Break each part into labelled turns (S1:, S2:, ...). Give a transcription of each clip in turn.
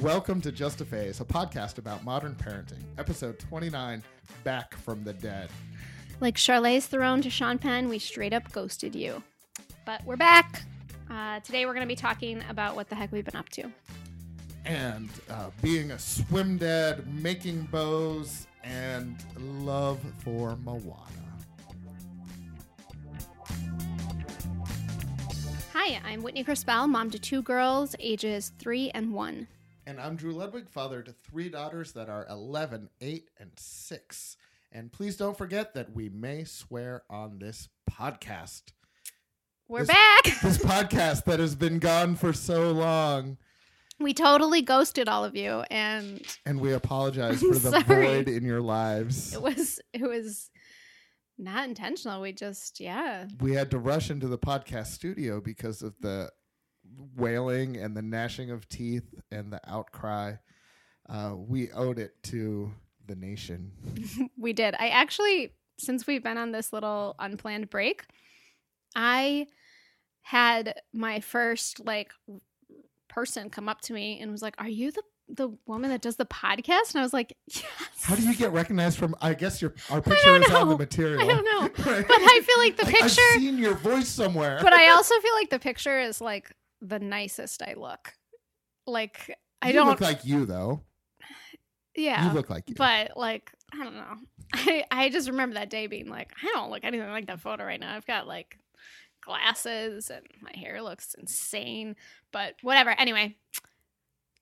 S1: Welcome to Just a Phase, a podcast about modern parenting, episode 29 Back from the Dead.
S2: Like Charlize Theron to Sean Penn, we straight up ghosted you. But we're back. Uh, today we're going to be talking about what the heck we've been up to.
S1: And uh, being a swim dad, making bows, and love for Moana.
S2: Hi, I'm Whitney Crispell, mom to two girls, ages three and one.
S1: And I'm Drew Ludwig, father to three daughters that are 11, 8, and 6. And please don't forget that we may swear on this podcast.
S2: We're
S1: This-
S2: back.
S1: This podcast that has been gone for so long.
S2: we totally ghosted all of you, and
S1: And we apologize for the
S2: sorry.
S1: void in your lives.
S2: it was it was not intentional. We just yeah.
S1: We had to rush into the podcast studio because of the wailing and the gnashing of teeth and the outcry. Uh, we owed it to the nation.
S2: We did. I actually, since we've been on this little unplanned break, I had my first like person come up to me and was like, "Are you the the woman that does the podcast?" And I was like, "Yes."
S1: How do you get recognized from? I guess your our picture is on the material.
S2: I don't know,
S1: Right?
S2: but I feel like the
S1: Like,
S2: picture.
S1: I've seen your voice somewhere.
S2: but I also feel like the picture is like the nicest I look. Like I
S1: you
S2: don't.
S1: look like you though.
S2: yeah.
S1: You look like you.
S2: but like I don't know. I I just remember that day being like, I don't look anything like that photo right now. I've got like glasses and my hair looks insane. But whatever. Anyway,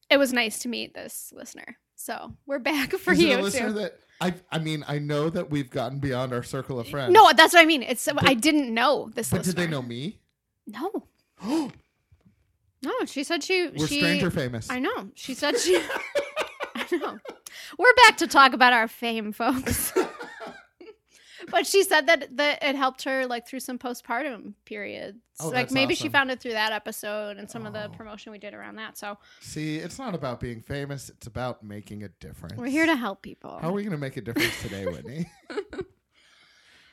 S2: it was nice to meet this listener. So we're back for
S1: Is
S2: you
S1: listener that I? I mean, I know that we've gotten beyond our circle of friends.
S2: No, that's what I mean. It's
S1: But-
S2: I didn't know this.
S1: but did they know me?
S2: No, no. She said she she.
S1: stranger famous.
S2: I know. She said she. I know. We're back to talk about our fame, folks. but she said that that it helped her like through some postpartum periods.
S1: Oh,
S2: like maybe she found it through that episode and some of the
S1: Oh.
S2: promotion we did around that. So
S1: See, it's not about being famous; it's about making a difference.
S2: we're here to help people.
S1: How are we going to make a difference today, Whitney?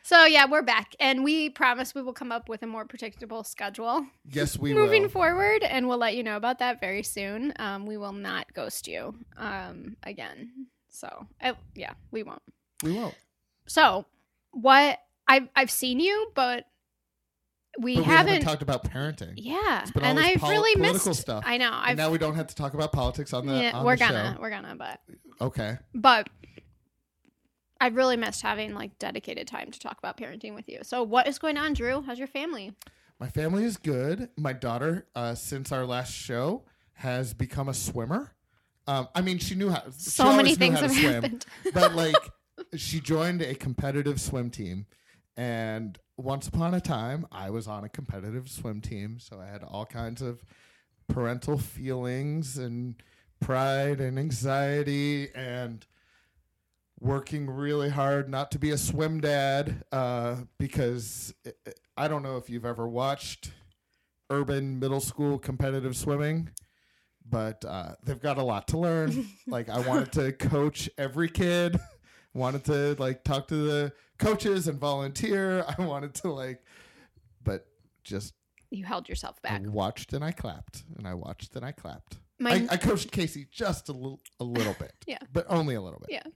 S2: so yeah, we're back, and we promise we will come up with a more predictable schedule
S1: yes, we
S2: moving
S1: will.
S2: forward, and we'll let you know about that very soon. Um, we will not ghost you um, again. So I, yeah, we won't.
S1: we won't.
S2: So, what I've I've seen you, but we
S1: But we
S2: haven't.
S1: haven't talked about parenting.
S2: yeah, and I've
S1: pol-
S2: really
S1: political
S2: missed.
S1: stuff.
S2: I know.
S1: And now we don't have to talk about politics on the.
S2: yeah,
S1: on
S2: we're
S1: the
S2: gonna
S1: show.
S2: we're gonna, but
S1: Okay.
S2: but I've really missed having like dedicated time to talk about parenting with you. So, what is going on, Drew? How's your family?
S1: My family is good. My daughter, uh, since our last show, has become a swimmer. Um, I mean, she knew how.
S2: So many things have
S1: swim,
S2: happened.
S1: but like, she joined a competitive swim team, and once upon a time, I was on a competitive swim team, so I had all kinds of parental feelings and pride and anxiety and working really hard not to be a swim dad uh, because i I don't know if you've ever watched urban middle school competitive swimming, but uh, they've got a lot to learn. like I wanted to coach every kid, wanted to like talk to the coaches and volunteer. I wanted to like, but just
S2: You held yourself
S1: I
S2: back.
S1: watched and I clapped and I watched and I clapped.
S2: My
S1: I, I coached Casey just a little, a little bit.
S2: Yeah.
S1: but only a little bit.
S2: Yeah.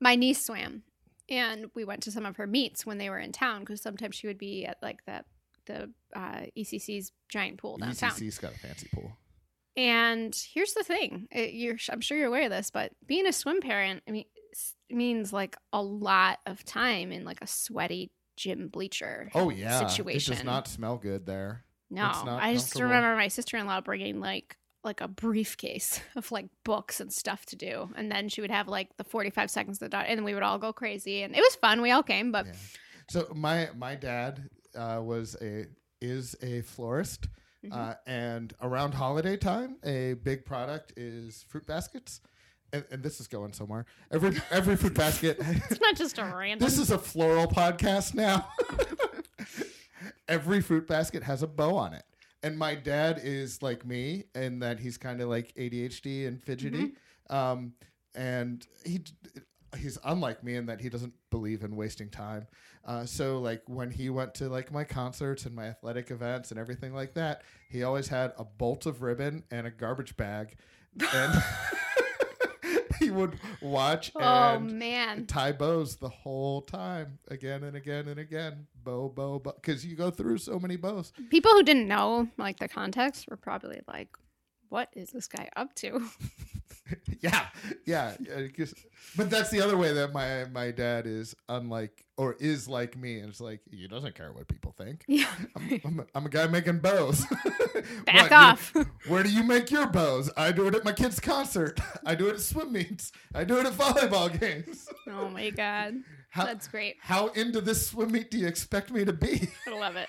S2: My niece swam and we went to some of her meets when they were in town because sometimes she would be at like the the uh, ECC's giant pool downtown.
S1: ECC's got a fancy pool.
S2: And here's the thing: it, you're, I'm sure you're aware of this, but being a swim parent, I mean, means like a lot of time in like a sweaty gym bleacher.
S1: Oh yeah,
S2: situation.
S1: It does not smell good there.
S2: No,
S1: it's not
S2: I just remember my sister-in-law bringing like like a briefcase of like books and stuff to do, and then she would have like the 45 seconds of the dot, and we would all go crazy, and it was fun. We all came, but
S1: Yeah. So my my dad uh, was a is a florist,
S2: Mhm.
S1: uh, and around holiday time, a big product is fruit baskets. And, and this is going somewhere. Every every fruit basket.
S2: it's not just a random.
S1: this is a floral podcast now. every fruit basket has a bow on it. And my dad is like me in that he's kind of like ADHD and fidgety.
S2: Mm-hmm.
S1: Um, and he, he's unlike me in that he doesn't believe in wasting time. Uh, so like when he went to like my concerts and my athletic events and everything like that, he always had a bolt of ribbon and a garbage bag, and he would watch
S2: Oh
S1: and
S2: man.
S1: tie bows the whole time, again and again and again, bow, bow, bow, because you go through so many bows.
S2: People who didn't know like the context were probably like, "What is this guy up to?"
S1: yeah, yeah. but that's the other way that my my dad is unlike or is like me, and it's like he doesn't care what people think.
S2: Yeah.
S1: I'm, I'm, a, I'm a guy making bows.
S2: Back
S1: What, you-
S2: off.
S1: where do you make your bows? I do it at my kid's concert. I do it at swim meets. I do it at volleyball games.
S2: oh my god.
S1: How,
S2: That's great.
S1: how into this swim meet do you expect me to be?
S2: I love it.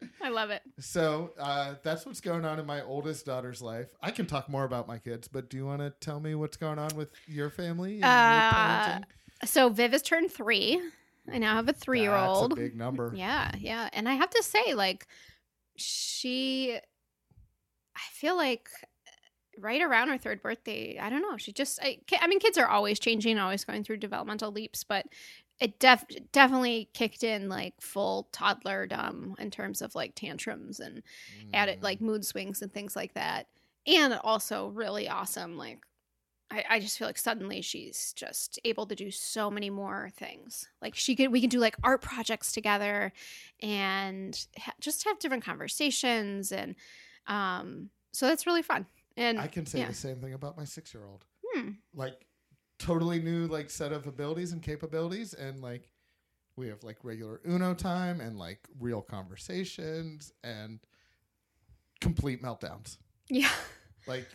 S2: I love it.
S1: So uh, that's what's going on in my oldest daughter's life. I can talk more about my kids, but do you want to tell me what's going on with your family and
S2: Uh,
S1: your?
S2: So Viv has turned three. I now have a three year old.
S1: That's a big number.
S2: Yeah, yeah. And I have to say, like, she, I feel like right around her third birthday, I don't know. She just, I, I mean, kids are always changing, always going through developmental leaps, but it def- definitely kicked in like full toddlerdom in terms of like tantrums and added
S1: Mm.
S2: like mood swings and things like that. And also really awesome, like, I, I just feel like suddenly she's just able to do so many more things. Like she could, we can do like art projects together, and ha- just have different conversations, and um, so that's really fun. And
S1: I can say
S2: yeah.
S1: the same thing about my six year old.
S2: hmm,
S1: Like totally new like set of abilities and capabilities and like we have like regular Uno time and like real conversations and complete meltdowns.
S2: yeah,
S1: Like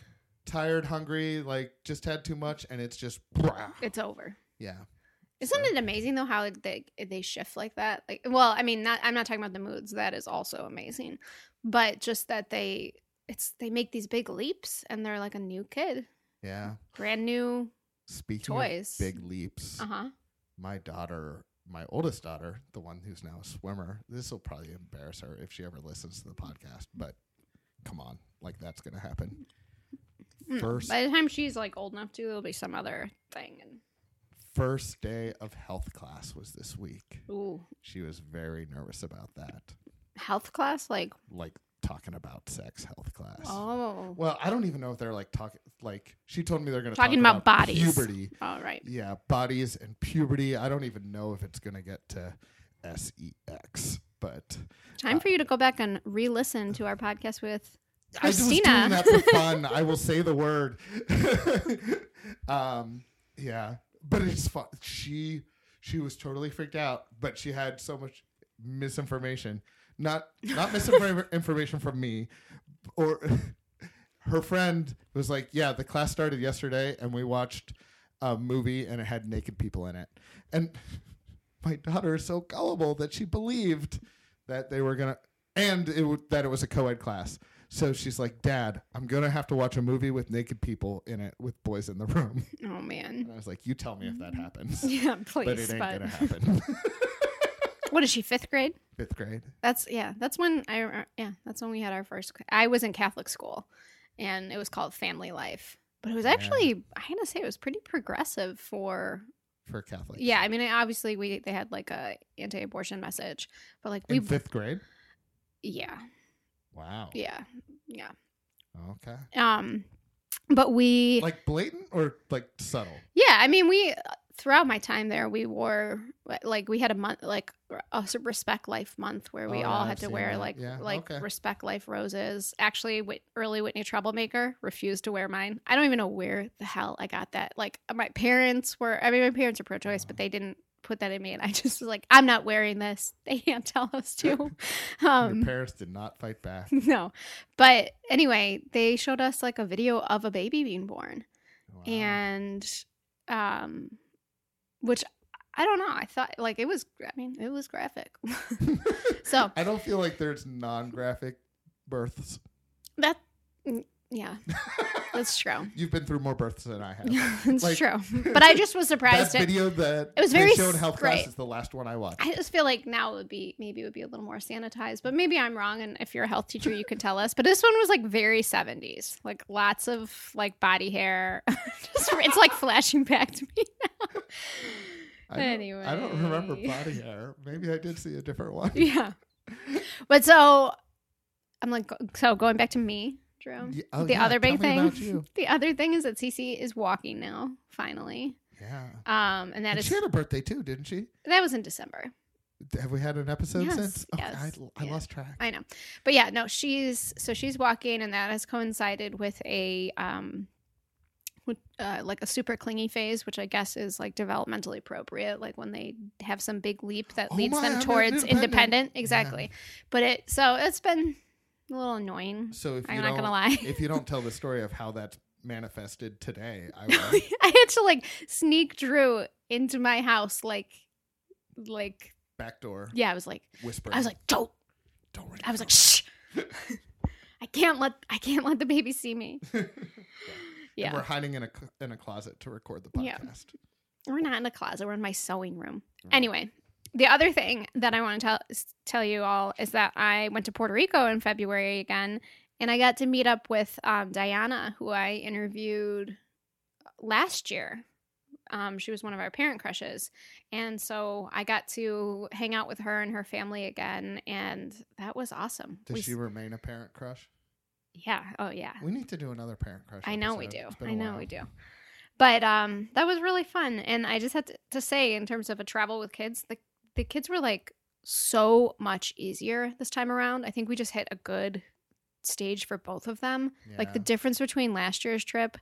S1: tired, hungry, like just had too much and it's just
S2: it's over.
S1: yeah.
S2: Isn't
S1: So-
S2: it amazing though how they they shift like that? Like, well, I mean, not I'm not talking about the moods. That is also amazing, but just that they it's they make these big leaps and they're like a new kid,
S1: Yeah.
S2: brand new
S1: Speaking
S2: toys.
S1: of big leaps,
S2: Uh huh.
S1: my daughter, my oldest daughter, the one who's now a swimmer, this will probably embarrass her if she ever listens to the podcast, but come on, like that's going to happen. First
S2: By the time she's like old enough to, it'll be some other thing. And
S1: first day of health class was this week.
S2: ooh,
S1: She was very nervous about that.
S2: health class, like
S1: Like talking about sex health class.
S2: oh,
S1: Well, I don't even know if they're like talking like she told me they're going to
S2: Talking
S1: talk
S2: about bodies.
S1: puberty.
S2: all right.
S1: Yeah, bodies and puberty. I don't even know if it's going to get to sex, but
S2: Time for you to go back and re-listen to our podcast with Christina.
S1: I was doing that for fun. I will say the word. um, yeah, but it's fun. She she was totally freaked out, but she had so much misinformation. Not not misinformation from me, or her friend was like, "Yeah, the class started yesterday, and we watched a movie, and it had naked people in it." And my daughter is so gullible that she believed that they were gonna, and it, w- that it was a co-ed class. So she's like, "Dad, I'm gonna have to watch a movie with naked people in it, with boys in the room."
S2: oh man,
S1: And I was like, "You tell me if that happens."
S2: yeah, please.
S1: But it
S2: But,
S1: ain't gonna happen.
S2: What is she? Fifth grade?
S1: Fifth grade.
S2: That's yeah. That's when I yeah. That's when we had our first. I was in Catholic school, and it was called Family Life. But it was
S1: Yeah.
S2: actually I had to say it was pretty progressive for
S1: for Catholic.
S2: yeah. I mean, obviously we they had like a anti-abortion message, but like we
S1: In fifth grade.
S2: yeah
S1: Wow.
S2: yeah yeah
S1: Okay.
S2: um, but we
S1: Like blatant or like subtle?
S2: Yeah, I mean, we throughout my time there, we wore like we had a month, like a respect life month, where we
S1: Oh,
S2: all
S1: yeah,
S2: had
S1: I've
S2: to wear
S1: that.
S2: like
S1: Yeah,
S2: like
S1: okay.
S2: respect life roses. Actually, Whit- early Whitney troublemaker refused to wear mine. I don't even know where the hell I got that. Like my parents were, I mean, my parents are pro-choice, but they didn't put that in me, and I just was like, I'm not wearing this. They can't tell us to. um,
S1: Your parents did not fight back.
S2: no, but anyway, they showed us like a video of a baby being born
S1: Wow.
S2: and um which i don't know i thought like it was i mean it was graphic so
S1: I don't feel like there's non-graphic births.
S2: that Yeah, that's true.
S1: You've been through more births than I have.
S2: it's
S1: Like,
S2: true. But I just was
S1: that
S2: surprised. It,
S1: video that
S2: It was very
S1: show in health class
S2: great.
S1: is the last one I watched.
S2: I just feel like now it would be maybe it would be a little more sanitized, but maybe I'm wrong. And if you're a health teacher, you can tell us. But this one was like very 70s, like lots of like body hair. just, it's like flashing back to me now.
S1: I don't, I don't remember body hair. Maybe I did see a different one.
S2: yeah. But so I'm like, so going back to me, Drew.
S1: Yeah, oh,
S2: the
S1: yeah,
S2: other big thing, the other thing is that Cece is walking now, finally.
S1: Yeah.
S2: Um, and that
S1: And
S2: is
S1: she had a birthday too, didn't she?
S2: that was in December.
S1: Have we had an episode
S2: Yes,
S1: since? Okay,
S2: yes,
S1: I, I
S2: yeah.
S1: lost track.
S2: I know, but yeah, no, she's so she's walking, and that has coincided with a um, with, uh, like a super clingy phase, which I guess is like developmentally appropriate, like when they have some big leap that
S1: Oh
S2: leads
S1: my,
S2: them
S1: I'm
S2: towards
S1: independent.
S2: independent. Exactly, but it so it's been a little annoying.
S1: So if you
S2: I'm not
S1: don't,
S2: gonna lie.
S1: if you don't tell the story of how that's manifested today, I will.
S2: I had to like sneak Drew into my house, like, like
S1: Back door
S2: yeah, I was like,
S1: whispering.
S2: I was like, don't.
S1: don't
S2: I was like, shh. I can't let I can't let the baby see me.
S1: And
S2: Yeah.
S1: we're hiding in a in a closet to record the
S2: Yeah.
S1: podcast.
S2: We're not in a closet. We're in my sewing room.
S1: Right.
S2: Anyway, the other thing that I want to tell tell you all is that I went to Puerto Rico in February again, and I got to meet up with um, Diana, who I interviewed last year. Um, she was one of our parent crushes, and so I got to hang out with her and her family again, and that was awesome.
S1: Does
S2: We
S1: she remain a parent crush?
S2: yeah. Oh yeah.
S1: We need to do another parent crush.
S2: I know we do.
S1: episode. Been a
S2: I know
S1: while.
S2: we do. But um, that was really fun, and I just had to, to say, in terms of a travel with kids, the the kids were like so much easier this time around. I think we just hit a good stage for both of them. Like the difference between last year's trip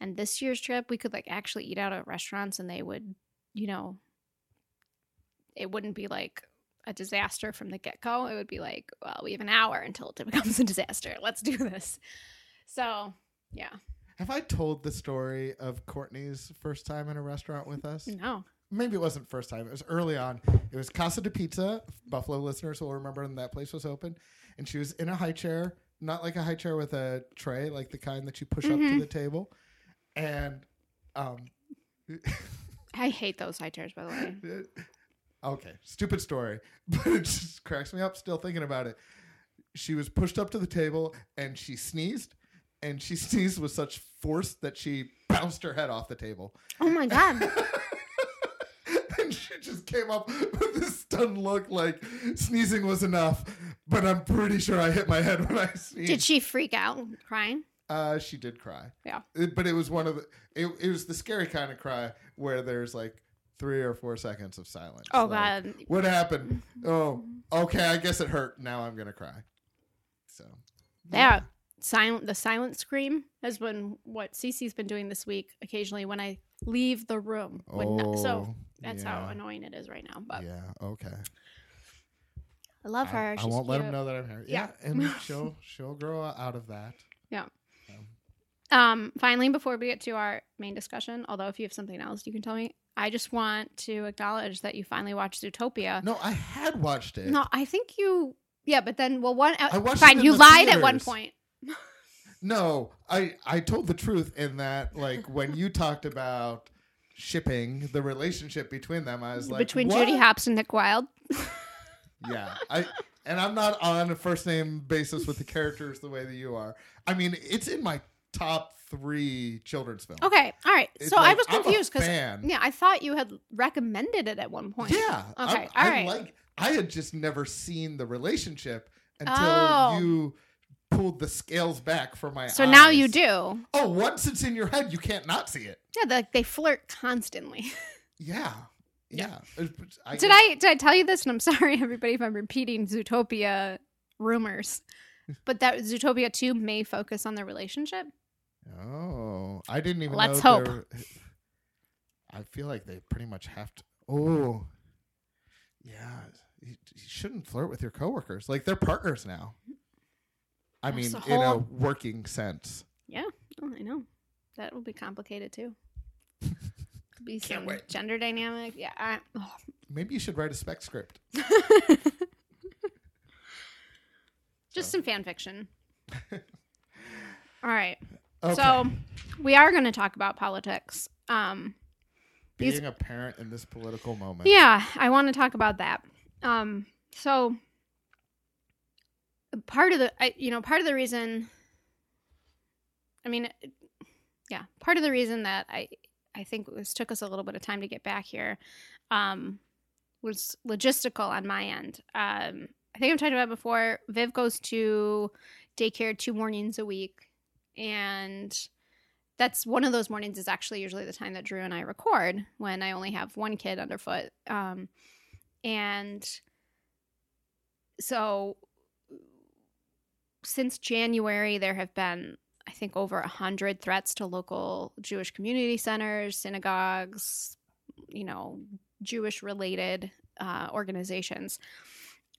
S2: and this year's trip, we could like actually eat out at restaurants, and they would, you know, it wouldn't be like a disaster from the get go. It would be like, well, we have an hour until it becomes a disaster. Let's do this. So, yeah.
S1: Have I told the story of Courtney's first time in a restaurant with us?
S2: No.
S1: Maybe it wasn't first time. It was early on. It was Casa de Pizza. Buffalo listeners will remember when that place was open. And she was in a high chair, not like a high chair with a tray, like the kind that you push up to
S2: Mhm.
S1: the table. And um,
S2: I hate those high chairs, by the way.
S1: okay, stupid story, but it just cracks me up still thinking about it. She was pushed up to the table and she sneezed, and she sneezed with such force that she bounced her head off the table.
S2: Oh my god.
S1: Just came up with this stunned look like sneezing was enough, but I'm pretty sure I hit my head when I sneezed.
S2: Did she freak out crying?
S1: Uh, she did cry.
S2: Yeah.
S1: It- but it was one of the. It, it was the scary kind of cry where there's like three or four seconds of silence.
S2: Oh
S1: Like,
S2: god.
S1: What happened? Oh, okay. I guess it hurt. Now I'm gonna cry. So.
S2: Yeah. Silent the silent scream has been what Cece's been doing this week occasionally when I leave the room. When not- so That's how annoying it is right now. But
S1: Yeah. Okay.
S2: I love
S1: I-
S2: her.
S1: I,
S2: She's
S1: won't let him know that I'm here. Yeah,
S2: Yeah.
S1: and she'll she'll grow out of that. Yeah.
S2: Um, finally, before we get to our main discussion, although if you have something else you can tell me, I just want to acknowledge that you finally watched Zootopia.
S1: No, I had watched it.
S2: No, I think you. Yeah, but then well, one.
S1: I watched
S2: fine, you
S1: the
S2: lied at one point.
S1: No, I I told the truth in that like when you talked about shipping the relationship between them, I was like
S2: between
S1: what?
S2: Judy Hopps and Nick Wilde.
S1: Yeah, I and I'm not on a first name basis with the characters the way that you are. I mean, it's in my top three children's films.
S2: Okay, all right.
S1: It's
S2: so I
S1: like,
S2: was
S1: I'm a
S2: confused because yeah, I thought you had recommended it at one point.
S1: Yeah.
S2: Okay,
S1: I,
S2: all
S1: I
S2: right.
S1: like I had just never seen the relationship until
S2: Oh.
S1: you pulled the scales back for my
S2: So now you do.
S1: Oh, once it's in your head, you can't not see it.
S2: Yeah, they, they flirt constantly.
S1: Yeah. Yeah. I
S2: did I did I tell you this? And I'm sorry, everybody, if I'm repeating Zootopia rumors. But that Zootopia 2 may focus on their relationship.
S1: Oh, I didn't even
S2: Let's hope.
S1: I feel like they pretty much have to. Oh, yeah. You, you shouldn't flirt with your coworkers. Like they're partners now. I
S2: That's
S1: mean,
S2: the
S1: in a
S2: whole-
S1: working sense.
S2: Yeah, oh, I know. That will be complicated too. Could be
S1: Can't
S2: some
S1: wait.
S2: gender dynamic. Yeah. I, oh.
S1: Maybe you should write a spec script.
S2: Just some fan fiction. All right.
S1: Okay.
S2: So we are going to talk about politics. Um, these-
S1: being a parent in this political moment.
S2: yeah, I want to talk about that. Um, so part of the, I, you know, part of the reason, I mean, yeah, part of the reason that I, I think was took us a little bit of time to get back here, um, was logistical on my end. Um, I think I've talked about before. Viv goes to daycare two mornings a week, and that's one of those mornings is actually usually the time that Drew and I record when I only have one kid underfoot. Um, and so since January, there have been, I think, over a hundred threats to local Jewish community centers, synagogues, you know, Jewish related uh, organizations.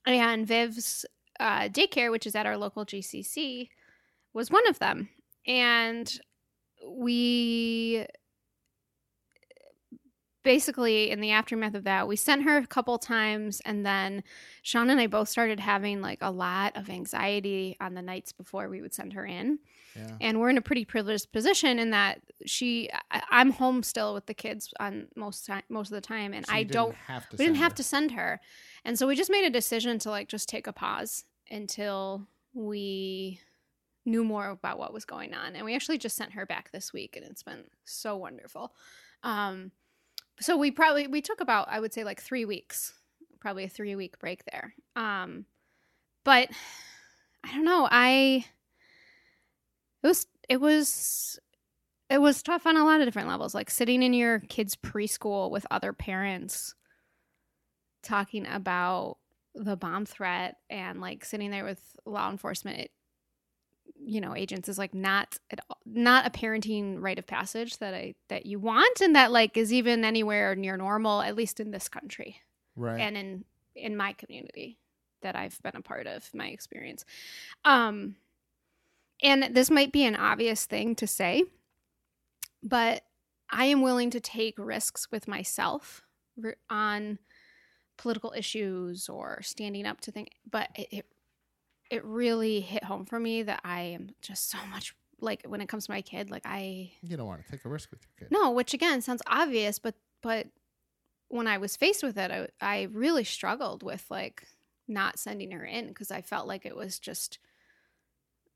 S2: And Viv's uh, daycare, which is at our local JCC, was one of them. And we basically in the aftermath of that we sent her a couple times and then sean and i both started having like a lot of anxiety on the nights before we would send her in.
S1: Yeah.
S2: and we're in a pretty privileged position in that she I, i'm home still with the kids on most time most of the time and
S1: So
S2: i don't
S1: have to
S2: we didn't
S1: send
S2: have to send her. And so we just made a decision to like just take a pause until we knew more about what was going on. And we actually just sent her back this week and it's been so wonderful. Um so we probably we took about i would say like three weeks probably a three week break there. Um but i don't know i it was it was it was tough on a lot of different levels like sitting in your kids preschool with other parents talking about the bomb threat and like sitting there with law enforcement it, you know agents is like not at all, not a parenting rite of passage that i that you want and that like is even anywhere near normal at least in this country
S1: right.
S2: and in in my community that I've been a part of, my experience. Um and this might be an obvious thing to say, but I am willing to take risks with myself on political issues or standing up to things, but it, it it really hit home for me that I am just so much like when it comes to my kid, like I
S1: you don't want to take a risk with your kid.
S2: no, which again sounds obvious, but but when I was faced with it, I I really struggled with like not sending her in because I felt like it was just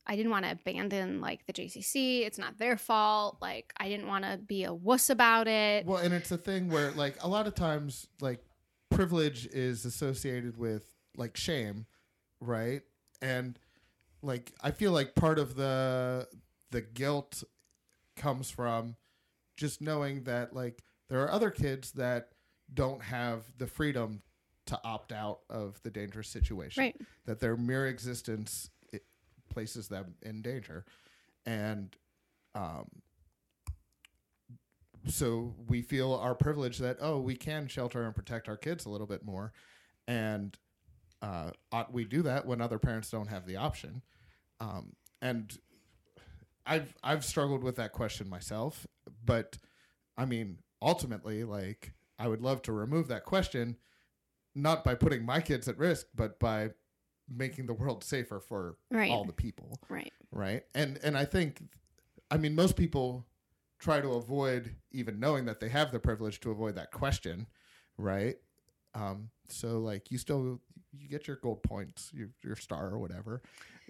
S2: I didn't want to abandon like the JCC. It's not their fault. Like I didn't want to be a wuss about it.
S1: Well, and it's a thing where like a lot of times like privilege is associated with like shame, right? And like I feel like part of the the guilt comes from just knowing that like there are other kids that don't have the freedom to opt out of the dangerous situation.
S2: Right.
S1: That their mere existence it places them in danger. And um so we feel our privilege that oh we can shelter and protect our kids a little bit more and uh, ought we do that when other parents don't have the option um, and i've i've struggled with that question myself but i mean ultimately like i would love to remove that question not by putting my kids at risk but by making the world safer for
S2: Right.
S1: all the people
S2: Right.
S1: right and and i think i mean most people try to avoid even knowing that they have the privilege to avoid that question right um so like you still you get your gold points your, your star or whatever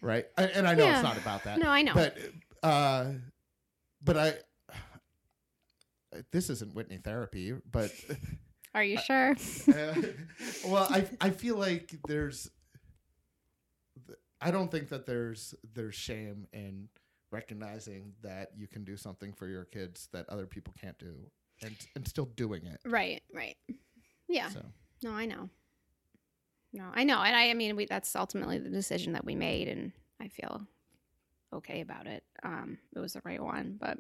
S1: right and, and i know
S2: Yeah.
S1: it's not about that
S2: No, I know.
S1: but uh but i this isn't whitney therapy but
S2: Are you sure?
S1: uh, well, I I feel like there's I don't think that there's there's shame in recognizing that you can do something for your kids that other people can't do and and still doing it.
S2: right. Right. Yeah.
S1: So
S2: No, I know. No, I know, and I, I mean, we, that's ultimately the decision that we made, and I feel okay about it. Um, it was the right one, but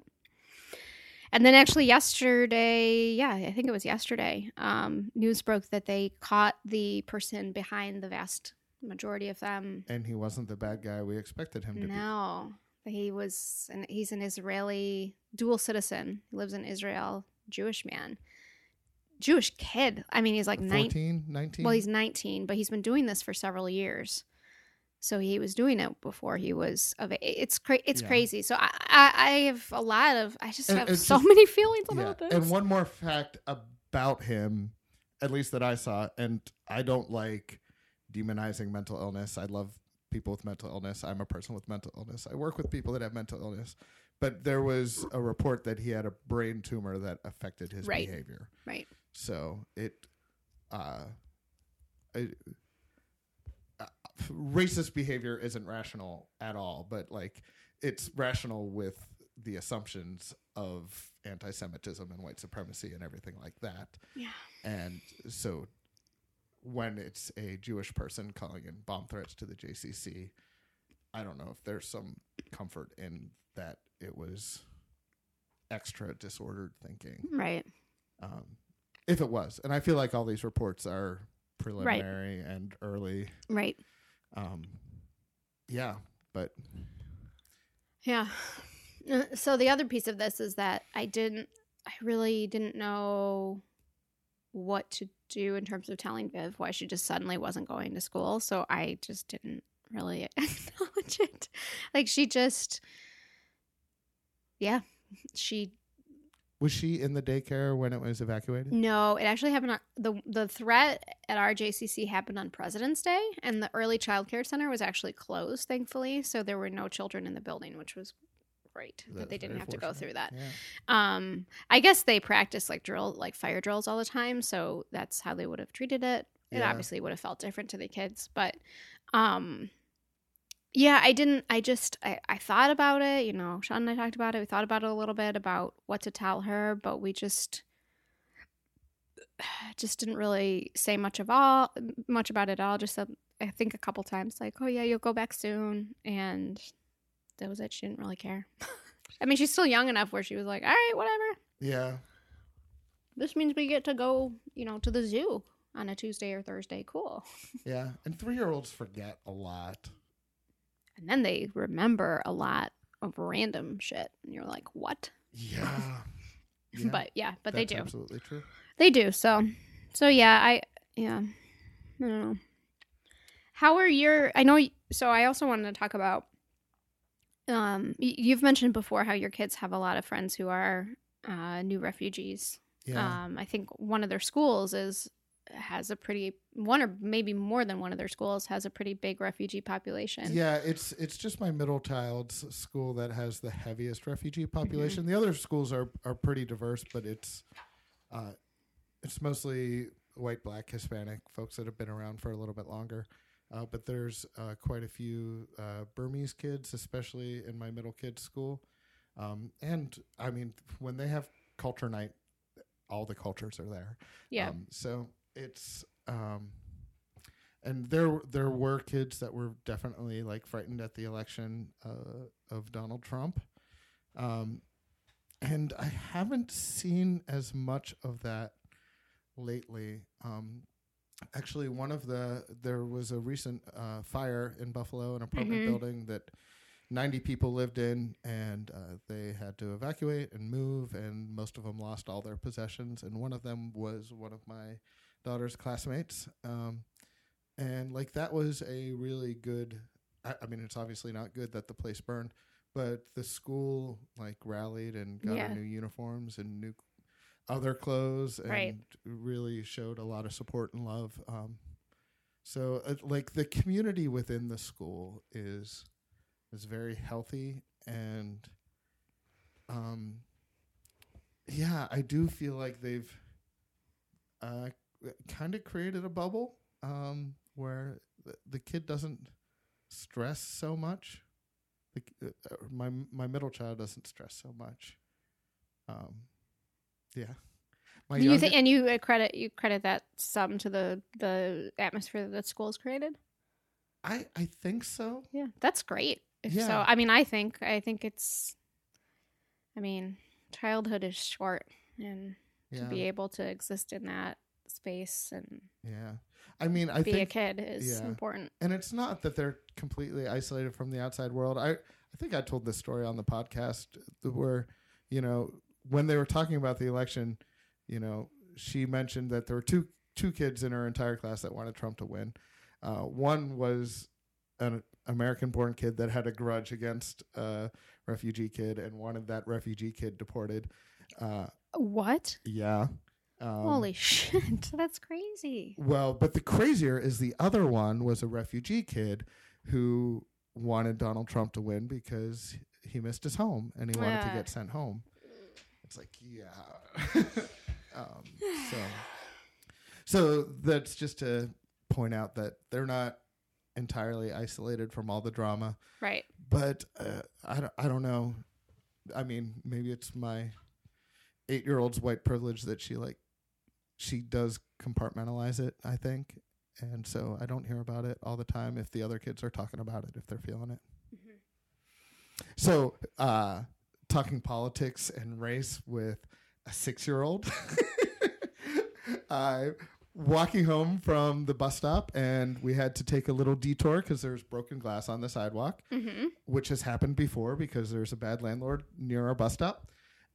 S2: and then actually yesterday, yeah, I think it was yesterday. Um, news broke that they caught the person behind the vast majority of them.
S1: and he wasn't the bad guy we expected him to be.
S2: No, he was, and he's an Israeli dual citizen. He lives in Israel, Jewish man, Jewish kid. I mean, he's like
S1: be. 14, 19?
S2: Well, he's 19, but he's been doing this for several years. so he was doing it before he was of it's cra- it's
S1: Yeah.
S2: crazy. So I, I I have a lot of I just
S1: And
S2: have so
S1: just-
S2: many feelings
S1: Yeah.
S2: about this.
S1: And one more fact about him, at least that I saw, and I don't like demonizing mental illness. I love people with mental illness. I'm a person with mental illness. I work with people that have mental illness. But there was a report that he had a brain tumor that affected his
S2: Right.
S1: behavior.
S2: right.
S1: So it, uh, it, uh, racist behavior isn't rational at all, but like it's rational with the assumptions of anti-Semitism and white supremacy and everything like that.
S2: Yeah.
S1: And so when it's a Jewish person calling in bomb threats to the JCC, I don't know if there's some comfort in that it was extra disordered thinking
S2: Right.
S1: um, if it was. And I feel like all these reports are preliminary and early.
S2: Right.
S1: Um, yeah, but
S2: Yeah. Uh, So the other piece of this is that I didn't, I really didn't know what to do in terms of telling Viv why she just suddenly wasn't going to school. So I just didn't really acknowledge it. Like she just, yeah, she
S1: was she in the daycare when it was evacuated?
S2: No, it actually happened on the the threat at our JCC happened on President's Day, and the early child care center was actually closed, thankfully. So there were no children in the building, which was great that
S1: That's
S2: they didn't have to go through that.
S1: Yeah.
S2: Um, I guess they practice like drill, like fire drills all the time, so that's how they would have treated it. It
S1: Yeah.
S2: obviously would have felt different to the kids, but um, yeah, I didn't. I just I, I thought about it. You know, Sean and I talked about it. We thought about it a little bit about what to tell her, but we just just didn't really say much of all much about it all. Just said I think a couple times like, "Oh yeah, you'll go back soon," and that was it. She didn't really care. I mean, she's still young enough where she was like, "All right, whatever.
S1: Yeah.
S2: This means we get to go, you know, to the zoo on a Tuesday or Thursday. Cool."
S1: Yeah. And three year olds forget a lot.
S2: And then they remember a lot of random shit, and you're like, "What?"
S1: Yeah. Yeah,
S2: But yeah, but they do.
S1: Absolutely true.
S2: They do. So, so yeah, I yeah, I don't know. How are your? I know. So I also wanted to talk about. Um, you've mentioned before how your kids have a lot of friends who are uh, new refugees.
S1: Yeah.
S2: Um, I think one of their schools is has a pretty one or maybe more than one of their schools has a pretty big refugee population.
S1: Yeah, it's it's just my middle child's school that has the heaviest refugee
S2: Mm-hmm.
S1: population. The other schools are are pretty diverse, but it's uh, it's mostly white, black, Hispanic folks that have been around for a little bit longer. Uh, but there's uh, quite a few uh, Burmese kids, especially in my middle kids' school. Um, and I mean, when they have culture night, all the cultures are there.
S2: Yeah.
S1: Um, so it's um, and there there were kids that were definitely like frightened at the election uh, of Donald Trump, um, and I haven't seen as much of that lately. Um, actually, one of the there was a recent uh, fire in Buffalo, an apartment
S2: Mhm.
S1: building that. 90 people lived in and uh, they had to evacuate and move and most of them lost all their possessions and one of them was one of my daughter's classmates um, and like that was a really good I, I mean it's obviously not good that the place burned but the school like rallied and got
S2: Yeah.
S1: new uniforms and new other clothes and
S2: Right.
S1: really showed a lot of support and love um, so uh, like the community within the school is is very healthy and um yeah i do feel like they've uh kind of created a bubble um where the, the kid doesn't stress so much the, uh, uh, my my middle child doesn't stress so much um yeah my
S2: you think, and you uh, credit you credit that some to the the atmosphere that the school's created.
S1: i i think so
S2: Yeah, that's great. If
S1: Yeah.
S2: So, I mean, I think I think it's. I mean, childhood is short, and
S1: yeah
S2: to be able to exist in that space and
S1: yeah i mean i
S2: be
S1: think
S2: a kid is
S1: yeah.
S2: important.
S1: and it's not that they're completely isolated from the outside world. I I think I told this story on the podcast where you know when they were talking about the election, you know, she mentioned that there were two two kids in her entire class that wanted Trump to win. Uh, one was an American-born kid that had a grudge against a refugee kid and wanted that refugee kid deported. Uh,
S2: What?
S1: yeah. Um,
S2: Holy shit. That's crazy.
S1: Well, but the crazier is the other one was a refugee kid who wanted Donald Trump to win because he missed his home and he wanted to
S2: Ah.
S1: get sent home. It's like, yeah. um, so, so that's just to point out that they're not entirely isolated from all the drama,
S2: Right.
S1: but uh, I don't, I don't know. I mean, maybe it's my eight-year-old's white privilege that she like she does compartmentalize it. I think, and so I don't hear about it all the time. If the other kids are talking about it, if they're feeling it. So, uh, talking politics and race with a six-year-old. I walking home from the bus stop, and we had to take a little detour because there's broken glass on the sidewalk
S2: Mm-hmm.
S1: which has happened before because there's a bad landlord near our bus stop.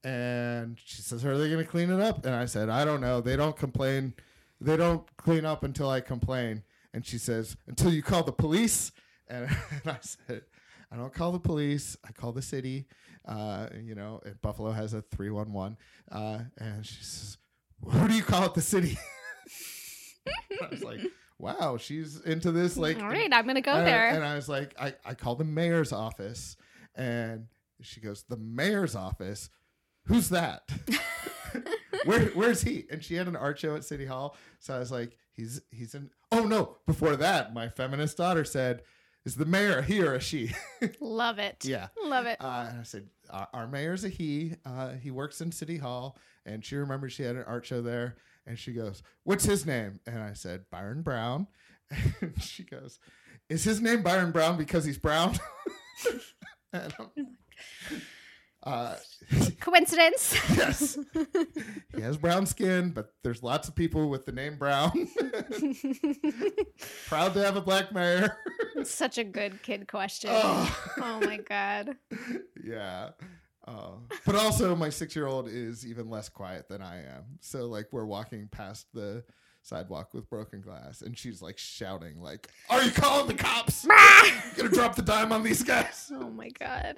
S1: And she says, Are they going to clean it up? And I said, I don't know. They don't complain. They don't clean up until I complain. And she says, Until you call the police. And, and I said, I don't call the police. I call the city. Uh, you know, and Buffalo has a 311. Uh, and she says, Who do you call at the city? I was like, Wow, she's into this. Like,
S2: All right, I'm gonna go
S1: and I-
S2: there.
S1: and I was like, I, I called the mayor's office. And she goes, The mayor's office? Who's that? Where where's he? And she had an art show at City Hall. So I was like, he's he's in oh no. Before that, my feminist daughter said, Is the mayor a he or a she?
S2: Love it.
S1: yeah.
S2: Love it.
S1: Uh, and I said, our, our mayor's a he. Uh, he works in City Hall. And she remembers she had an art show there. And she goes, What's his name? And I said, Byron Brown. And she goes, Is his name Byron Brown because he's brown? and I'm, uh,
S2: Coincidence?
S1: yes. He has brown skin, but there's lots of people with the name Brown. Proud to have a black mayor.
S2: Such a good kid question.
S1: Oh.
S2: oh my god.
S1: yeah. Uh, but also, my six year old is even less quiet than I am. So, like, we're walking past the sidewalk with broken glass, and she's like shouting, like, "Are you calling the cops? you Gonna drop the dime on these guys?"
S2: Oh my god.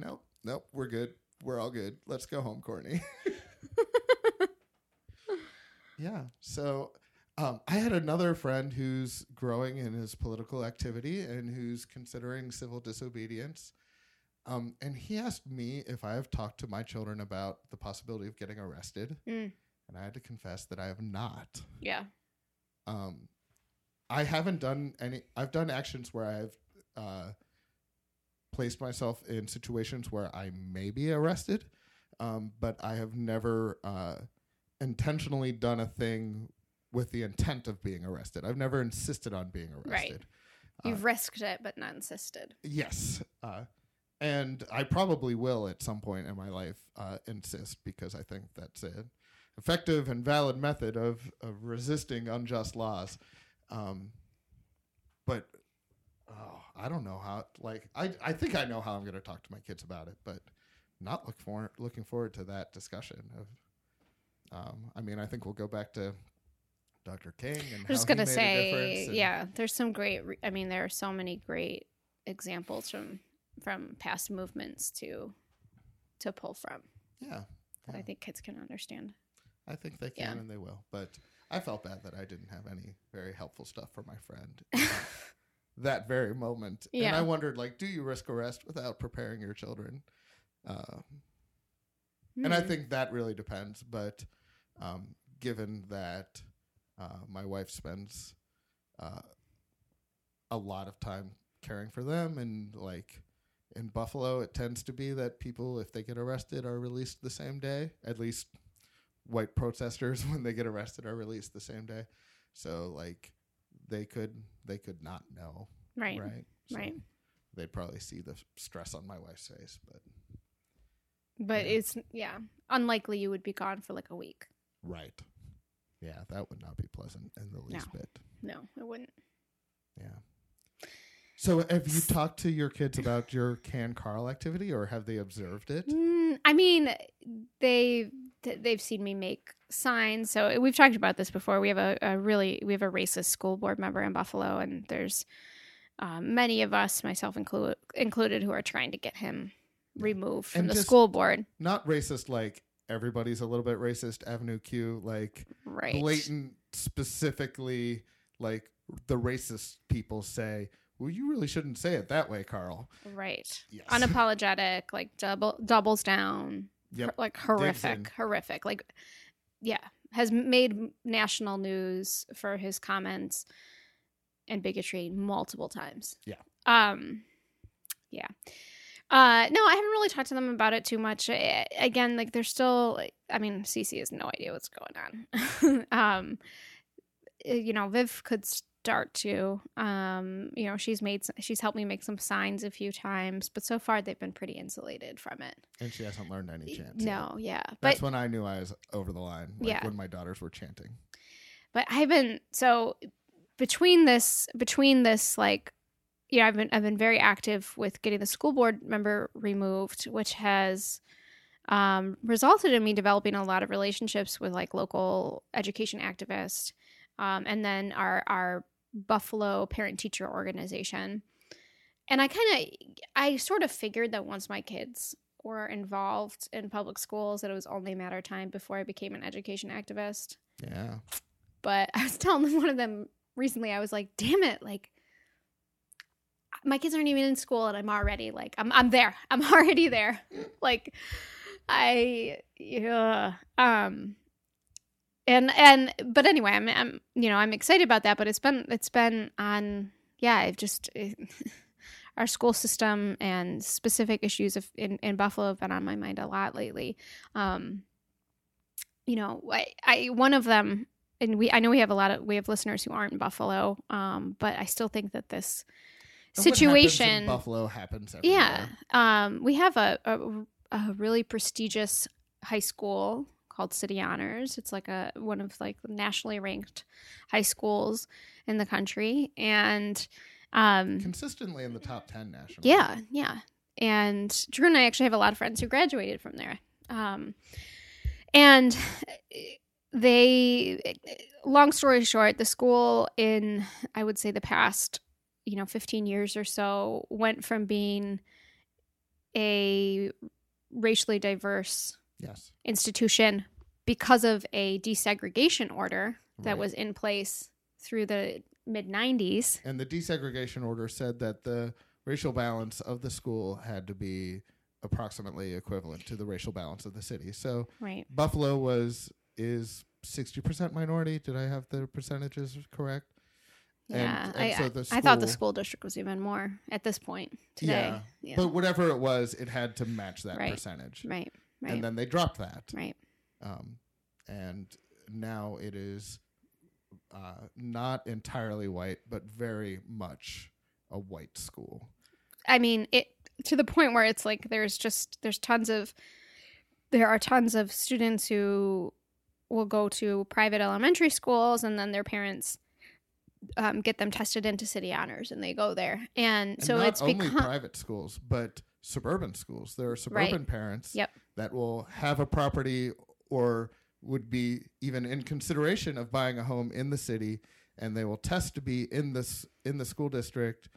S1: Nope, nope, we're good. We're all good. Let's go home, Courtney. yeah. So um, I had another friend who's growing in his political activity and who's considering civil disobedience. Um, and he asked me if I have talked to my children about the possibility of getting arrested.
S2: Mm.
S1: And I had to confess that I have not.
S2: Yeah.
S1: Um, I haven't done any. I've done actions where I've uh, placed myself in situations where I may be arrested, um, but I have never uh, intentionally done a thing with the intent of being arrested. I've never insisted on being arrested.
S2: You've risked it but not insisted.
S1: Yes. Uh, and I probably will at some point in my life uh, insist because I think that's an effective and valid method of, of resisting unjust laws. Um, but oh, I don't know how. Like, I I think I know how I'm going to talk to my kids about it, but not look for looking forward to that discussion. Of, um, I mean, I think we'll go back to Dr. King and
S2: I was
S1: how
S2: gonna
S1: he made a
S2: say, yeah, there's some great. Re- I mean, there are so many great examples from from past movements to to pull from
S1: yeah.
S2: that I think kids can understand.
S1: I think they can
S2: Yeah.
S1: and they will. But I felt bad that I didn't have any very helpful stuff for my friend that- very moment. And I wondered, like, do you risk arrest without preparing your children? Uh, And I
S2: Hmm.
S1: think that really depends. But um, given that uh, my wife spends uh, a lot of time caring for them and like in Buffalo, it tends to be that people, if they get arrested, are released the same day. At least white protesters, when they get arrested, are released the same day. So like they could they could not know,
S2: right,
S1: right? So
S2: right.
S1: They'd probably see the stress on my wife's face, but
S2: But
S1: Yeah.
S2: it's yeah, unlikely you would be gone for like a week.
S1: right, yeah, that would not be pleasant in the least bit.
S2: No, it wouldn't.
S1: Yeah. So have you talked to your kids about your Can Carl activity, or have they observed it?
S2: Mm, I mean, they th- they've seen me make signs. So we've talked about this before. We have a, a really we have a racist school board member in Buffalo, and there's um, many of us, myself inclu- included, who are trying to get him removed from
S1: And
S2: the school board.
S1: Not racist like everybody's a little bit racist. Avenue Q, like
S2: Right.
S1: blatant, specifically like the racist people say. Well, you really shouldn't say it that way, Carl.
S2: Right.
S1: Yes.
S2: Unapologetic, like double doubles down.
S1: Yep.
S2: Like horrific, horrific. Like, yeah, has made national news for his comments and bigotry multiple times.
S1: Yeah.
S2: Um, yeah. Uh, no, I haven't really talked to them about it too much. I, again, like they're still. like, I mean, Cece has no idea what's going on. um, uh, you know, Viv could start to. Um, you know, she's made she's helped me make some signs a few times, but so far they've been pretty insulated from it.
S1: And she hasn't learned any chants. yet.
S2: No, yeah, but
S1: That's when I knew I was over the line. Like
S2: Yeah.
S1: when my daughters were chanting.
S2: but I've been so between this between this like yeah I've been I've been very active with getting the school board member removed, which has um, resulted in me developing a lot of relationships with like local education activists, um, and then our our Buffalo parent teacher organization. And I kind of I sort of figured that once my kids were involved in public schools that it was only a matter of time before I became an education activist
S1: Yeah.
S2: but I was telling one of them recently, I was like, damn it, like my kids aren't even in school and I'm already like I'm I'm there. I'm already there. like I yeah. Um and and but anyway, I'm I'm you know, I'm excited about that, but it's been it's been on yeah, I've just our school system and specific issues of, in, in Buffalo have been on my mind a lot lately. Um, you know, I, I one of them, and we I know we have a lot of we have listeners who aren't in Buffalo, um, but I still think that this
S1: And what happens in
S2: situation,
S1: Buffalo happens
S2: yeah, um, we have a, a a really prestigious high school called City Honors. It's like a one of like nationally ranked high schools in the country, and um,
S1: Consistently in the top 10 nationally.
S2: yeah, yeah. And Drew and I actually have a lot of friends who graduated from there. Um, and they, long story short, the school in, I would say, the past, you know, 15 years or so went from being a racially diverse
S1: Yes.
S2: institution because of a desegregation order that
S1: Right.
S2: was in place through the mid 90s.
S1: And the desegregation order said that the racial balance of the school had to be approximately equivalent to the racial balance of the city. So
S2: Right.
S1: Buffalo was is 60% minority. Did I have the percentages correct?
S2: Yeah,
S1: and
S2: I,
S1: so the
S2: I thought the
S1: school-
S2: school district was even more at this point today.
S1: Yeah,
S2: Yeah,
S1: But whatever it was, it had to match that
S2: Right.
S1: percentage.
S2: right, right,
S1: And then they dropped that.
S2: right.
S1: Um, and now it is uh, not entirely white, but very much a white school.
S2: I mean, it to the point where it's like there's just there's tons of there are tons of students who will go to private elementary schools and then their parents um, get them tested into city honors and they go there and,
S1: And
S2: so
S1: not
S2: it's
S1: only
S2: become
S1: private schools, but suburban schools. There are suburban parents
S2: Yep.
S1: That will have a property or would be even in consideration of buying a home in the city, and they will test to be in this in the school district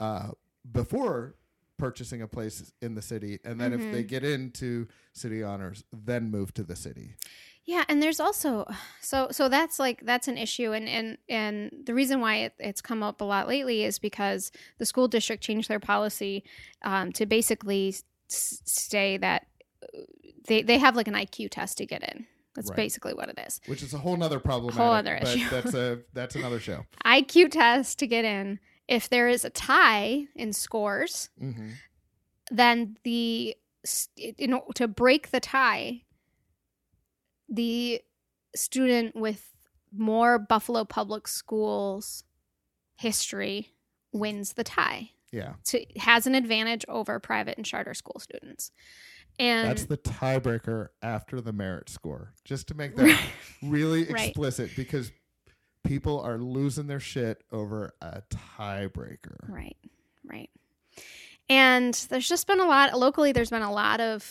S1: uh, before purchasing a place in the city, and then if they
S2: Mm-hmm.
S1: get into city honors, then move to the city.
S2: Yeah, and there's also so so that's like that's an issue, and and and the reason why it, it's come up a lot lately is because the school district changed their policy um, to basically s- say that they they have like an IQ test to get in. That's
S1: Right.
S2: basically what it is.
S1: Which is a whole nother problem.
S2: Whole other
S1: but
S2: issue.
S1: that's a that's another show.
S2: IQ test to get in. If there is a tie in scores,
S1: hmm
S2: then the in o- to break the tie the student with more buffalo public schools history wins the tie
S1: Yeah,
S2: to has an advantage over private and charter school students and
S1: that's the tiebreaker after the merit score. Just to make that really
S2: Right.
S1: explicit, because people are losing their shit over a tiebreaker.
S2: Right, right. And there's just been a lot locally. There's been a lot of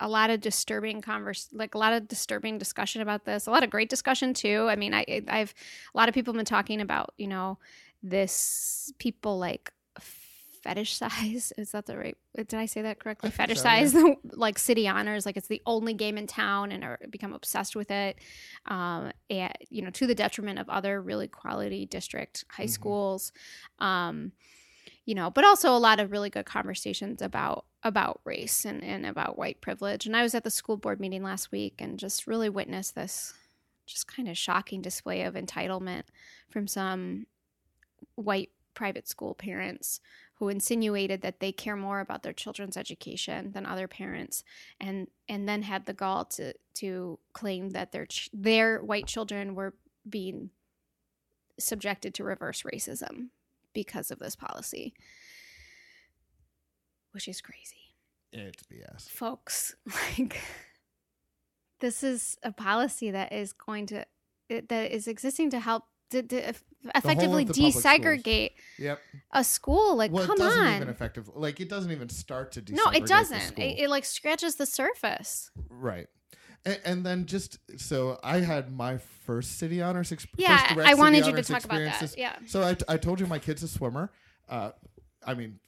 S2: a lot of disturbing converse, like a lot of disturbing discussion about this. A lot of great discussion too. I mean, I I've a lot of people have been talking about you know this people like fetish size. Is that the right did i say that correctly?
S1: I think
S2: fetish
S1: so,
S2: size like city honors like it's the only game in town and are become obsessed with it um and you know to the detriment of other really quality district high
S1: Mhm.
S2: schools. Um you know but also a lot of really good conversations about about race and, and about white privilege. And i was at the school board meeting last week and just really witnessed this just kind of shocking display of entitlement from some white private school parents who insinuated that they care more about their children's education than other parents and and then had the gall to to claim that their ch- their white children were being subjected to reverse racism because of this policy which is crazy
S1: It's BS.
S2: folks like this is a policy that is going to that is existing to help to, effectively desegregate
S1: Yep.
S2: a school like
S1: well,
S2: come
S1: it doesn't
S2: on
S1: even effective. Like it doesn't even start to desegregate
S2: no it doesn't it, it like scratches the surface
S1: right. And, and then just so I had my first city honors. Exp-
S2: yeah i wanted you to talk about that yeah
S1: So I, I told you my kid's a swimmer. Uh, I mean,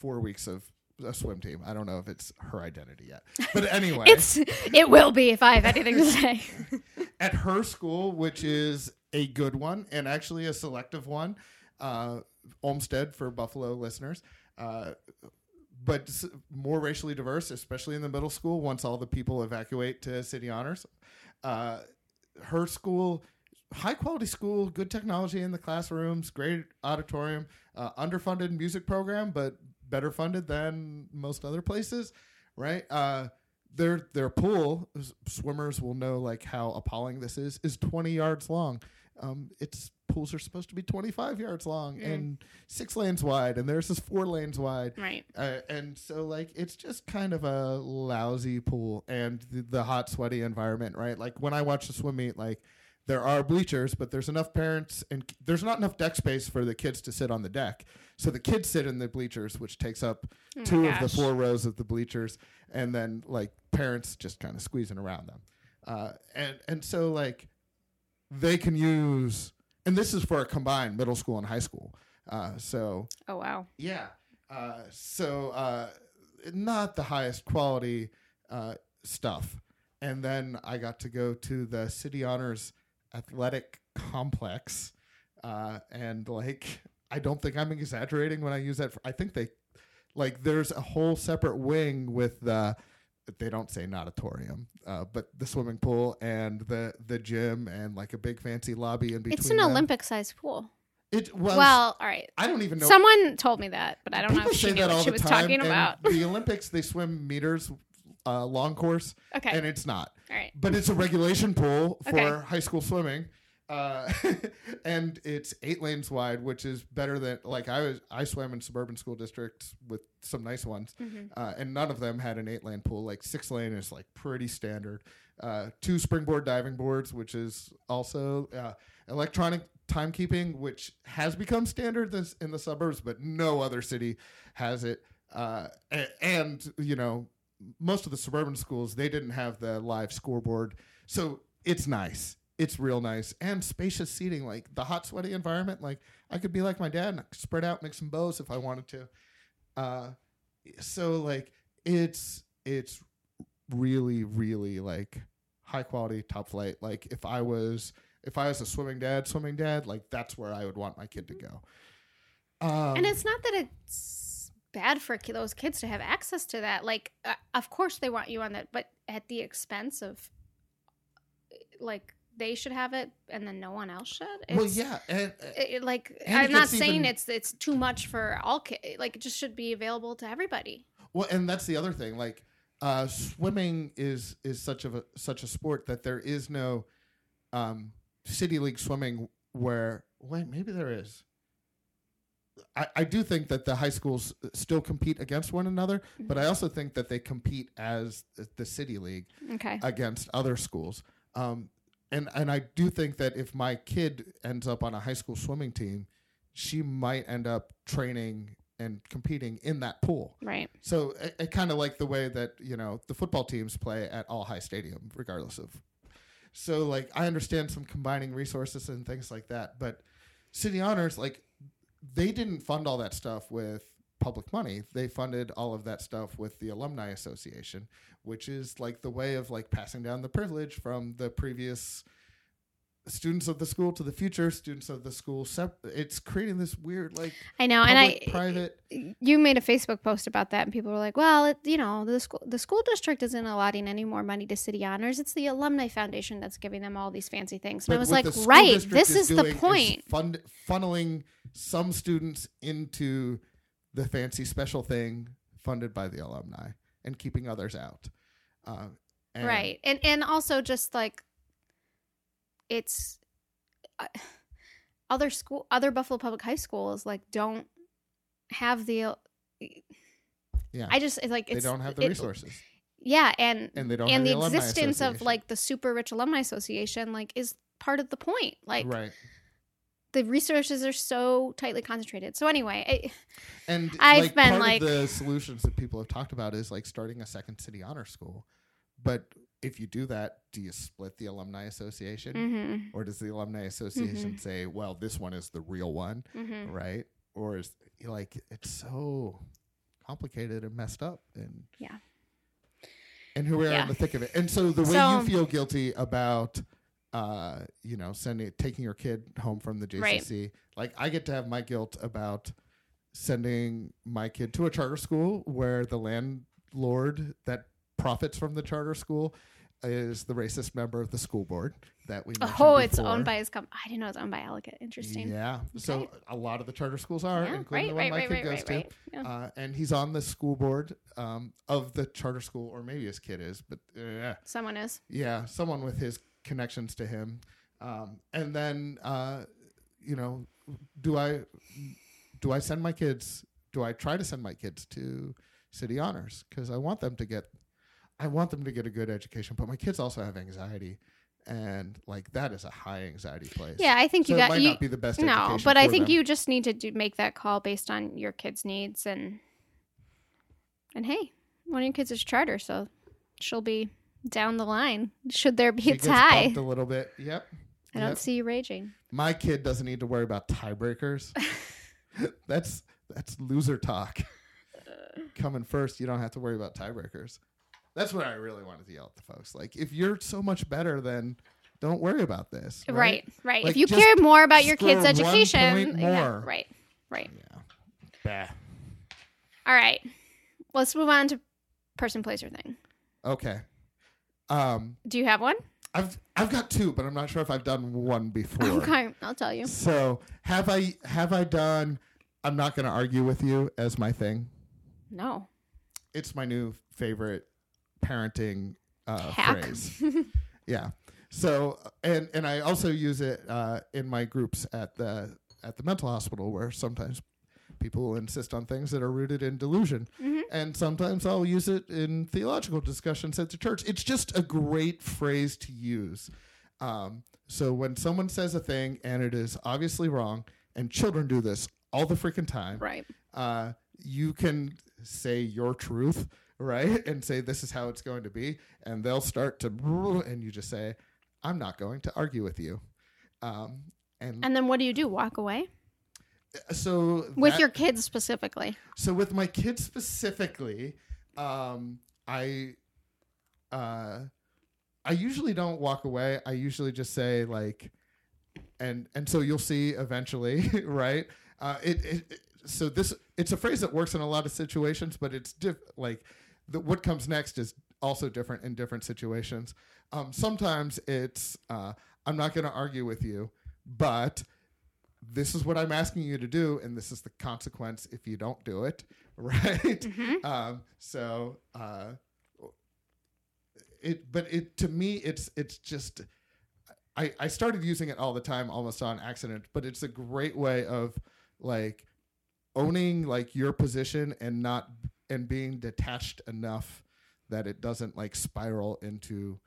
S1: four weeks of a swim team. I don't know if it's her identity yet, but anyway,
S2: it's it will be if i have anything to say
S1: at her school, which is a good one and actually a selective one, uh, Olmsted for Buffalo listeners. Uh, but more racially diverse, especially in the middle school. Once all the people evacuate to city honors, uh, her school, high quality school, good technology in the classrooms, great auditorium, uh, underfunded music program, but better funded than most other places, right? Uh, their their pool swimmers will know like how appalling this is is 20 yards long um its pools are supposed to be 25 yards long
S2: Mm.
S1: and six lanes wide and theirs is four lanes wide.
S2: Right.
S1: Uh, and so like it's just kind of a lousy pool and the, the hot sweaty environment right? Like when i watch the swim meet like there are bleachers but there's enough parents and there's not enough deck space for the kids to sit on the deck. So the kids sit in the bleachers which takes up
S2: Oh
S1: two of the four rows of the bleachers and then like parents just kind of squeezing around them. Uh, and and so like they can use and this is for a combined middle school and high school uh, so
S2: oh wow
S1: yeah. Uh, so uh, not the highest quality uh, stuff. And then I got to go to the City Honors Athletic Complex. Uh, and like, I don't think I'm exaggerating when I use that. For, I think they, like, there's a whole separate wing with the, they don't say natatorium, uh, but the swimming pool and the the gym and like a big fancy lobby in between.
S2: it's an
S1: them.
S2: olympic sized pool
S1: It was.
S2: well all right
S1: I don't even know.
S2: someone told me that but i don't know
S1: People
S2: if she knew
S1: that
S2: what
S1: all
S2: she
S1: the
S2: was
S1: time,
S2: talking about
S1: the Olympics, they swim meters, uh, long course,
S2: okay
S1: and it's not.
S2: all right
S1: But it's a regulation pool for
S2: Okay.
S1: high school swimming, uh, and it's eight lanes wide, which is better than like I was. I swam in suburban school districts with some nice ones,
S2: Mhm.
S1: uh, and none of them had an eight lane pool. Like six lane is like pretty standard. Uh, two springboard diving boards, which is also uh, electronic timekeeping, which has become standard this, in the suburbs, but no other city has it. Uh, and you know, most of the suburban schools they didn't have the live scoreboard, so it's nice. It's real nice and spacious seating. Like the hot, sweaty environment. Like I could be like my dad and spread out, make some bows if I wanted to. Uh, so like it's it's really really like high quality top flight like if i was if i was a swimming dad swimming dad like that's where i would want my kid to go um,
S2: and it's not that it's bad for those kids to have access to that like uh, of course they want you on that but at the expense of like they should have it and then no one else should?
S1: Well yeah and
S2: it, it, like i'm not saying
S1: even-
S2: it's it's too much for all kids like it just should be available to everybody.
S1: Well and that's the other thing like uh swimming is is such of a such a sport that there is no um city league swimming where wait maybe there is. I, I do think that the high schools still compete against one another, but I also think that they compete as the- the city league
S2: okay.
S1: against other schools. Um, and and I do think that if my kid ends up on a high school swimming team, she might end up training and competing in that pool.
S2: right
S1: So I, I kind of like the way that you know the football teams play at All-High Stadium, regardless of. So like I understand some combining resources and things like that, but city honors like they didn't fund all that stuff with public money they funded all of that stuff with the alumni association which is like the way of like passing down the privilege from the previous students of the school to the future students of the school sep- it's creating this weird like
S2: I know, and I
S1: private
S2: you made a Facebook post about that, and people were like, "Well, it, you know, the school the school district isn't allotting any more money to city honors. It's the alumni foundation that's giving them all these fancy things." And I was like, "Right, this is, the
S1: doing
S2: point."
S1: fund, funneling some students into the fancy special thing funded by the alumni and keeping others out. Uh, and-
S2: right and and also just like it's uh, other school other buffalo public high schools like don't have the
S1: Yeah.
S2: i just it's like
S1: They don't have the
S2: it-
S1: resources,
S2: yeah and
S1: and they don't
S2: and
S1: have
S2: the
S1: the,
S2: existence of like the super rich alumni association like is part of the point like
S1: right.
S2: The resources are so tightly concentrated so anyway I,
S1: And
S2: I've
S1: like,
S2: been, like-
S1: of the solutions that people have talked about is like starting a second city honor school. But if you do that, do you split the alumni association,
S2: mhm,
S1: or does the alumni association
S2: Mm-hmm.
S1: say, "Well, this one is the real one"?
S2: mhm.
S1: right? Or is like it's so complicated and messed up and
S2: Yeah.
S1: And here we are
S2: Yeah.
S1: in the thick of it. And so the way
S2: So-
S1: you feel guilty about uh, you know, sending taking your kid home from the JCC, like I get to have my guilt about sending my kid to a charter school where the landlord that profits from the charter school is the racist member of the school board that we
S2: oh it's
S1: before.
S2: owned by his company i didn't know it's owned by Ellicott. interesting
S1: Yeah. So a lot of the charter schools are,
S2: Yeah,
S1: including the one
S2: right,
S1: my
S2: right,
S1: kid
S2: right,
S1: goes
S2: right,
S1: to.
S2: right. Yeah.
S1: Uh, and he's on the school board um, of the charter school, or maybe his kid is, but uh,
S2: someone is
S1: yeah, someone with his connections to him. Um, and then, uh, you know, do I do I send my kids? Do I try to send my kids to city honors because I want them to get I want them to get a good education, but my kids also have anxiety. And like that is a high anxiety place.
S2: yeah i think
S1: so
S2: you got
S1: might
S2: you
S1: not be the best.
S2: no but i think
S1: them.
S2: you just need to do, make that call based on your kids needs and and hey one of your kids is charter so she'll be down the line should there be a
S1: gets
S2: tie
S1: bumped a little bit. Yep.
S2: i don't
S1: Yep.
S2: see you raging
S1: My kid doesn't need to worry about tiebreakers. that's that's loser talk. Coming first, you don't have to worry about tiebreakers. That's what I really wanted to yell at the folks. Like, if you're so much better, then don't worry about this.
S2: right
S1: Right. Like,
S2: if you
S1: just
S2: care more about your
S1: score
S2: kids
S1: one
S2: education
S1: point
S2: yeah,
S1: more.
S2: right right
S1: Yeah. Bah.
S2: all right let's move on to person place or thing
S1: Okay. Um,
S2: do you have one
S1: I've I've got two, but I'm not sure if I've done one before.
S2: okay i'll tell you
S1: So have I have I done? I'm not going to argue with you as my thing.
S2: no
S1: it's my new favorite parenting uh,
S2: Hack.
S1: phrase. yeah. So and and I also use it uh, in my groups at the at the mental hospital where sometimes people will insist on things that are rooted in delusion,
S2: Mhm.
S1: and sometimes I'll use it in theological discussions at the church. It's just a great phrase to use. Um, so when someone says a thing and it is obviously wrong, and children do this all the freaking time,
S2: right
S1: uh, you can say your truth, right? And say this is how it's going to be, and they'll start to, and you just say, "I'm not going to argue with you." Um, and,
S2: and then what do you do walk away
S1: so
S2: with
S1: that-
S2: your kids specifically
S1: so with my kids specifically, um, I, uh, I usually don't walk away. I usually just say like, and and so you'll see eventually, right? Uh, it, it, it- so this it's a phrase that works in a lot of situations, but it's diff- like the, what comes next is also different in different situations. Um, sometimes it's uh, I'm not going to argue with you, but this is what I'm asking you to do, and this is the consequence if you don't do it, right?
S2: Mhm.
S1: Um, so, uh, it, but it to me, it's it's just. I, I started using it all the time, almost on accident, but it's a great way of like owning like your position and not and being detached enough that it doesn't like spiral into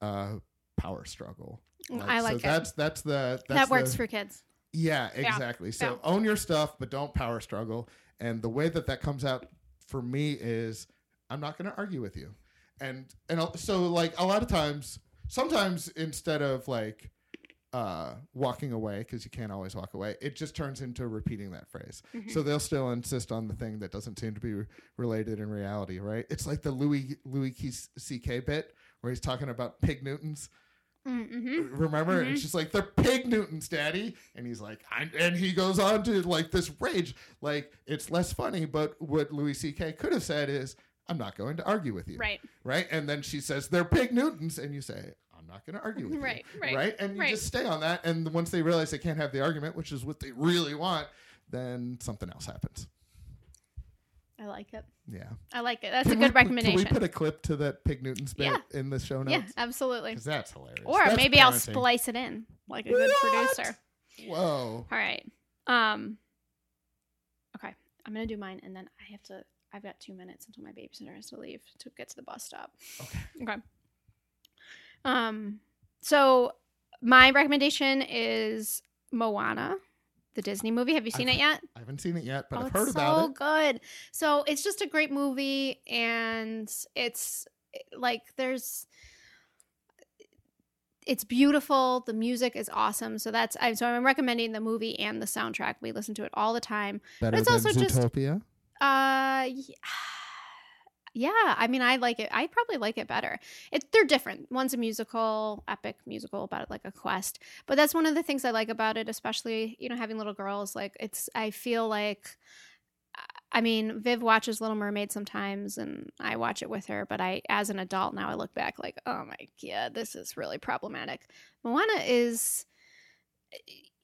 S1: uh power struggle.
S2: i like
S1: so
S2: it
S1: that's that's the that's
S2: that works
S1: the-
S2: for kids
S1: yeah, exactly. So
S2: Yeah.
S1: own your stuff, but don't power struggle. And the way that that comes out for me is I'm not going to argue with you. And and so like a lot of times, sometimes instead of like uh, walking away because you can't always walk away. It just turns into repeating that phrase.
S2: Mm-hmm.
S1: So they'll still insist on the thing that doesn't seem to be re- related in reality, right? It's like the Louis Louis C.K. bit where he's talking about pig Newtons.
S2: Mm-hmm.
S1: Remember?
S2: Mhm.
S1: It's just like they're pig Newtons, Daddy, and he's like, I'm, and he goes on to like this rage, like it's less funny. But what Louis C.K. could have said is, "I'm not going to argue with you,"
S2: Right.
S1: right? And then she says they're pig Newtons, and you say, "I'm not going to argue with
S2: Right,
S1: you,"
S2: right,
S1: right? And you
S2: right.
S1: just stay on that. And once they realize they can't have the argument, which is what they really want, then something else happens.
S2: I like it.
S1: Yeah,
S2: I like it. That's
S1: Can
S2: a
S1: we-
S2: good recommendation.
S1: Can we put a clip to that pig Newtons bit
S2: Yeah.
S1: in the show notes?
S2: yeah, absolutely.
S1: Because that's hilarious.
S2: Or
S1: That's
S2: maybe I'll splice it in like a good
S1: What?
S2: producer.
S1: Whoa.
S2: All right. Um. Okay, I'm gonna do mine, and then I have to. I've got two minutes until my babysitter has to leave to get to the bus stop.
S1: Okay.
S2: Okay. Um. So my recommendation is Moana, the Disney movie. Have you seen
S1: I've-
S2: it yet?
S1: I haven't seen it yet, but
S2: oh,
S1: I've
S2: it's
S1: heard
S2: so
S1: about it.
S2: So good. So it's just a great movie, and it's like there's. It's beautiful. The music is awesome. So that's I so I'm recommending the movie and the soundtrack. We listen to it all the time.
S1: Better
S2: it's
S1: than
S2: also just-
S1: Zootopia.
S2: Uh, y- yeah. I mean, I like it. I probably like it better. It they're different. One's a musical, epic musical about like a quest, but that's one of the things I like about it. Especially you know having little girls. Like it's. I feel like. I mean, Viv watches Little Mermaid sometimes, and I watch it with her. But I, as an adult now, I look back like, oh my god, this is really problematic. Moana is.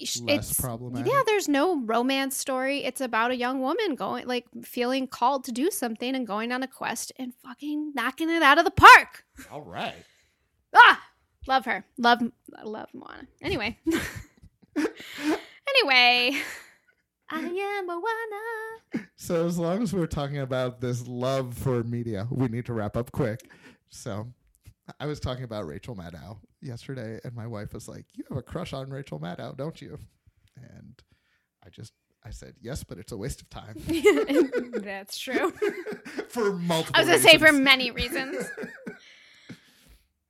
S1: Less
S2: it's
S1: problematic.
S2: yeah, there's no romance story. It's about a young woman going, like, feeling called to do something and going on a quest and fucking knocking it out of the park.
S1: All right.
S2: Ah, love her. Love, I love Moana. Anyway, anyway, I am Moana.
S1: So as long as we're talking about this love for media, we need to wrap up quick. So I was talking about Rachel Maddow yesterday, and my wife was like, "You have a crush on Rachel Maddow, don't you?" And I just I said, "Yes, but it's a waste of time
S2: That's true.
S1: for multiple."
S2: I was gonna say for many reasons.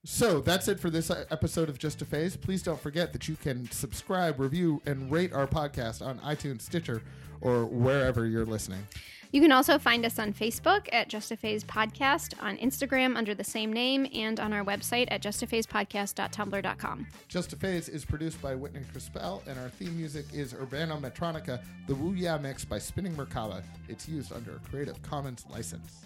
S1: So that's it for this uh, episode of Just a Phase. Please don't forget that you can subscribe, review, and rate our podcast on iTunes, Stitcher, or wherever you're listening.
S2: You can also find us on Facebook at Just a Phase Podcast, on Instagram under the same name, and on our website at justaphasepodcast.tumblr.com.
S1: Just a Phase is produced by Whitney Crispell, and our theme music is Urbano Metronica, the Wu Ya mix by Spinning Merkaba. It's used under a Creative Commons license.